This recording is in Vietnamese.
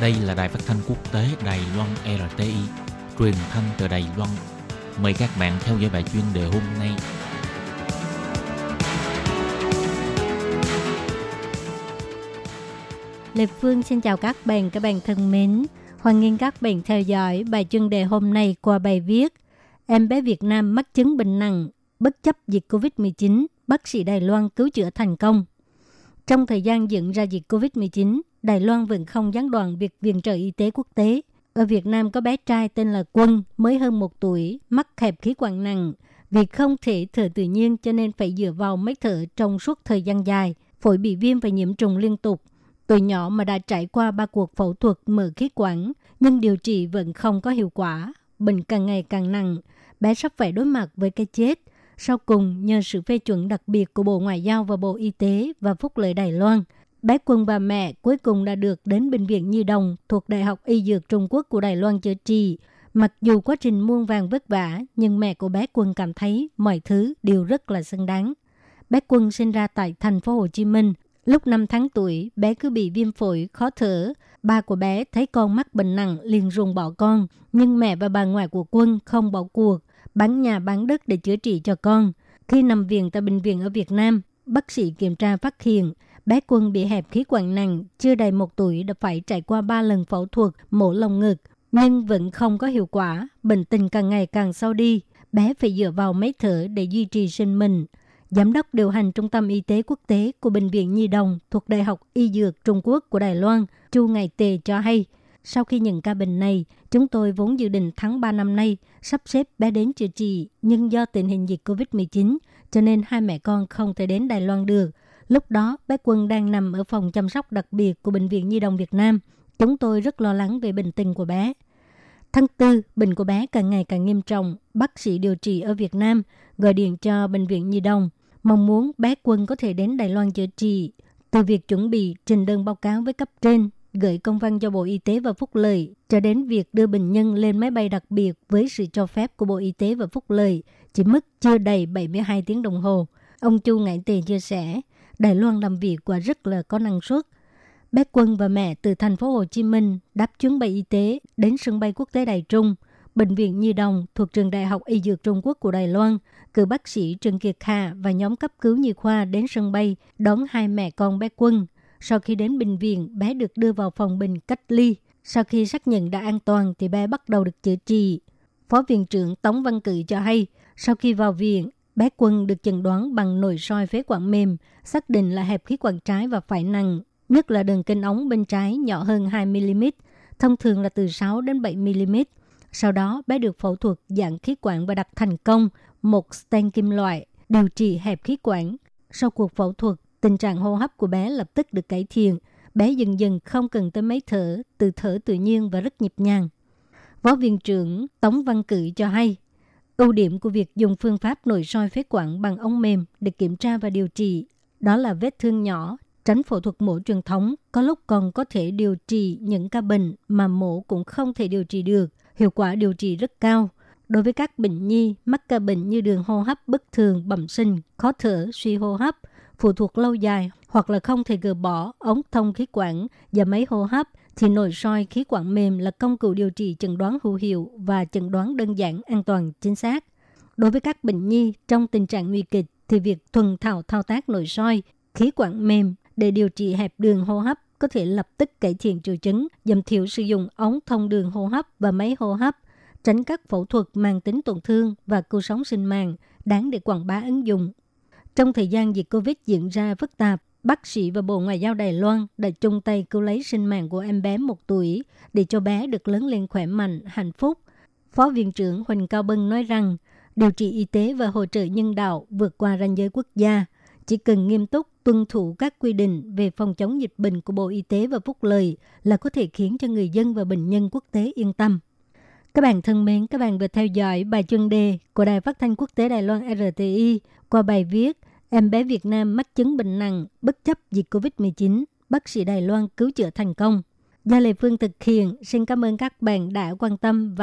Đây là đài phát thanh quốc tế Đài Loan RTI, truyền thanh từ Đài Loan. Mời các bạn theo dõi bài chuyên đề hôm nay. Lê Phương xin chào các bạn, các bạn thân mến. Hoan nghênh các bạn theo dõi bài chuyên đề hôm nay qua bài viết Em bé Việt Nam mắc chứng bệnh nặng, bất chấp dịch COVID-19, bác sĩ Đài Loan cứu chữa thành công. Trong thời gian diễn ra dịch COVID-19, Đài Loan vẫn không gián đoạn việc viện trợ y tế quốc tế. Ở Việt Nam có bé trai tên là Quân, mới hơn một tuổi, mắc hẹp khí quản nặng. Vì không thể thở tự nhiên cho nên phải dựa vào máy thở trong suốt thời gian dài. Phổi bị viêm và nhiễm trùng liên tục. Tuổi nhỏ mà đã trải qua ba cuộc phẫu thuật mở khí quản, nhưng điều trị vẫn không có hiệu quả. Bệnh càng ngày càng nặng. Bé sắp phải đối mặt với cái chết. Sau cùng, nhờ sự phê chuẩn đặc biệt của Bộ Ngoại giao và Bộ Y tế và Phúc lợi Đài Loan – Bé Quân và mẹ cuối cùng đã được đến Bệnh viện Nhi Đồng thuộc Đại học Y Dược Trung Quốc của Đài Loan chữa trị. Mặc dù quá trình muôn vàng vất vả, nhưng mẹ của bé Quân cảm thấy mọi thứ đều rất là xứng đáng. Bé Quân sinh ra tại thành phố Hồ Chí Minh. Lúc 5 tháng tuổi, bé cứ bị viêm phổi, khó thở. Ba của bé thấy con mắc bệnh nặng liền ruồng bỏ con. Nhưng mẹ và bà ngoại của Quân không bỏ cuộc, bán nhà bán đất để chữa trị cho con. Khi nằm viện tại bệnh viện ở Việt Nam, bác sĩ kiểm tra phát hiện Bé Quân bị hẹp khí quản nặng, chưa đầy một tuổi đã phải trải qua 3 lần phẫu thuật mổ lồng ngực, nhưng vẫn không có hiệu quả, bệnh tình càng ngày càng sâu đi. Bé phải dựa vào máy thở để duy trì sinh mệnh. Giám đốc điều hành Trung tâm Y tế Quốc tế của Bệnh viện Nhi Đồng thuộc Đại học Y Dược Trung Quốc của Đài Loan, Chu Ngày Tề cho hay, sau khi nhận ca bệnh này, chúng tôi vốn dự định tháng 3 năm nay sắp xếp bé đến chữa trị, nhưng do tình hình dịch COVID-19, cho nên hai mẹ con không thể đến Đài Loan được – Lúc đó, bé Quân đang nằm ở phòng chăm sóc đặc biệt của Bệnh viện Nhi đồng Việt Nam. Chúng tôi rất lo lắng về bệnh tình của bé. Tháng 4, bệnh của bé càng ngày càng nghiêm trọng. Bác sĩ điều trị ở Việt Nam gọi điện cho Bệnh viện Nhi đồng, mong muốn bé Quân có thể đến Đài Loan chữa trị. Từ việc chuẩn bị trình đơn báo cáo với cấp trên, gửi công văn cho Bộ Y tế và Phúc Lợi, cho đến việc đưa bệnh nhân lên máy bay đặc biệt với sự cho phép của Bộ Y tế và Phúc Lợi, chỉ mất chưa đầy 72 tiếng đồng hồ. Ông Chu Ngải Tề chia sẻ, Đài Loan làm việc quả rất là có năng suất. Bé Quân và mẹ từ thành phố Hồ Chí Minh đáp chuyến bay y tế đến sân bay quốc tế Đài Trung, Bệnh viện Nhi Đồng thuộc trường Đại học Y Dược Trung Quốc của Đài Loan, cử bác sĩ Trần Kiệt Hà và nhóm cấp cứu nhi khoa đến sân bay đón hai mẹ con bé Quân. Sau khi đến bệnh viện, bé được đưa vào phòng bình cách ly. Sau khi xác nhận đã an toàn thì bé bắt đầu được chữa trị. Phó viện trưởng Tống Văn Cự cho hay, sau khi vào viện, Bé Quân được chẩn đoán bằng nội soi phế quản mềm, xác định là hẹp khí quản trái và phải nặng, nhất là đường kinh ống bên trái nhỏ hơn 2mm, thông thường là từ 6 đến 7mm. Sau đó, bé được phẫu thuật dạng khí quản và đặt thành công một stent kim loại, điều trị hẹp khí quản. Sau cuộc phẫu thuật, tình trạng hô hấp của bé lập tức được cải thiện. Bé dần dần không cần tới máy thở, từ thở tự nhiên và rất nhịp nhàng. Phó viện trưởng Tống Văn Cự cho hay, Ưu điểm của việc dùng phương pháp nội soi phế quản bằng ống mềm để kiểm tra và điều trị đó là vết thương nhỏ, tránh phẫu thuật mổ truyền thống, có lúc còn có thể điều trị những ca bệnh mà mổ cũng không thể điều trị được. Hiệu quả điều trị rất cao. Đối với các bệnh nhi mắc ca bệnh như đường hô hấp bất thường, bẩm sinh, khó thở, suy hô hấp, phụ thuộc lâu dài hoặc là không thể gỡ bỏ ống thông khí quản và máy hô hấp thì nội soi khí quản mềm là công cụ điều trị chẩn đoán hữu hiệu và chẩn đoán đơn giản, an toàn, chính xác. Đối với các bệnh nhi trong tình trạng nguy kịch thì việc thuần thảo thao tác nội soi khí quản mềm để điều trị hẹp đường hô hấp có thể lập tức cải thiện triệu chứng, giảm thiểu sử dụng ống thông đường hô hấp và máy hô hấp, tránh các phẫu thuật mang tính tổn thương và cứu sống sinh mạng, đáng để quảng bá ứng dụng. Trong thời gian dịch Covid diễn ra phức tạp, bác sĩ và Bộ Ngoại giao Đài Loan đã chung tay cứu lấy sinh mạng của em bé một tuổi để cho bé được lớn lên khỏe mạnh, hạnh phúc. Phó Viện trưởng Huỳnh Cao Bân nói rằng, điều trị y tế và hỗ trợ nhân đạo vượt qua ranh giới quốc gia, chỉ cần nghiêm túc tuân thủ các quy định về phòng chống dịch bệnh của Bộ Y tế và Phúc Lợi là có thể khiến cho người dân và bệnh nhân quốc tế yên tâm. Các bạn thân mến, các bạn vừa theo dõi bài chuyên đề của Đài Phát thanh Quốc tế Đài Loan RTI qua bài viết Em bé Việt Nam mắc chứng bệnh nặng bất chấp dịch COVID-19, bác sĩ Đài Loan cứu chữa thành công. Do Lê Phương thực hiện, xin cảm ơn các bạn đã quan tâm và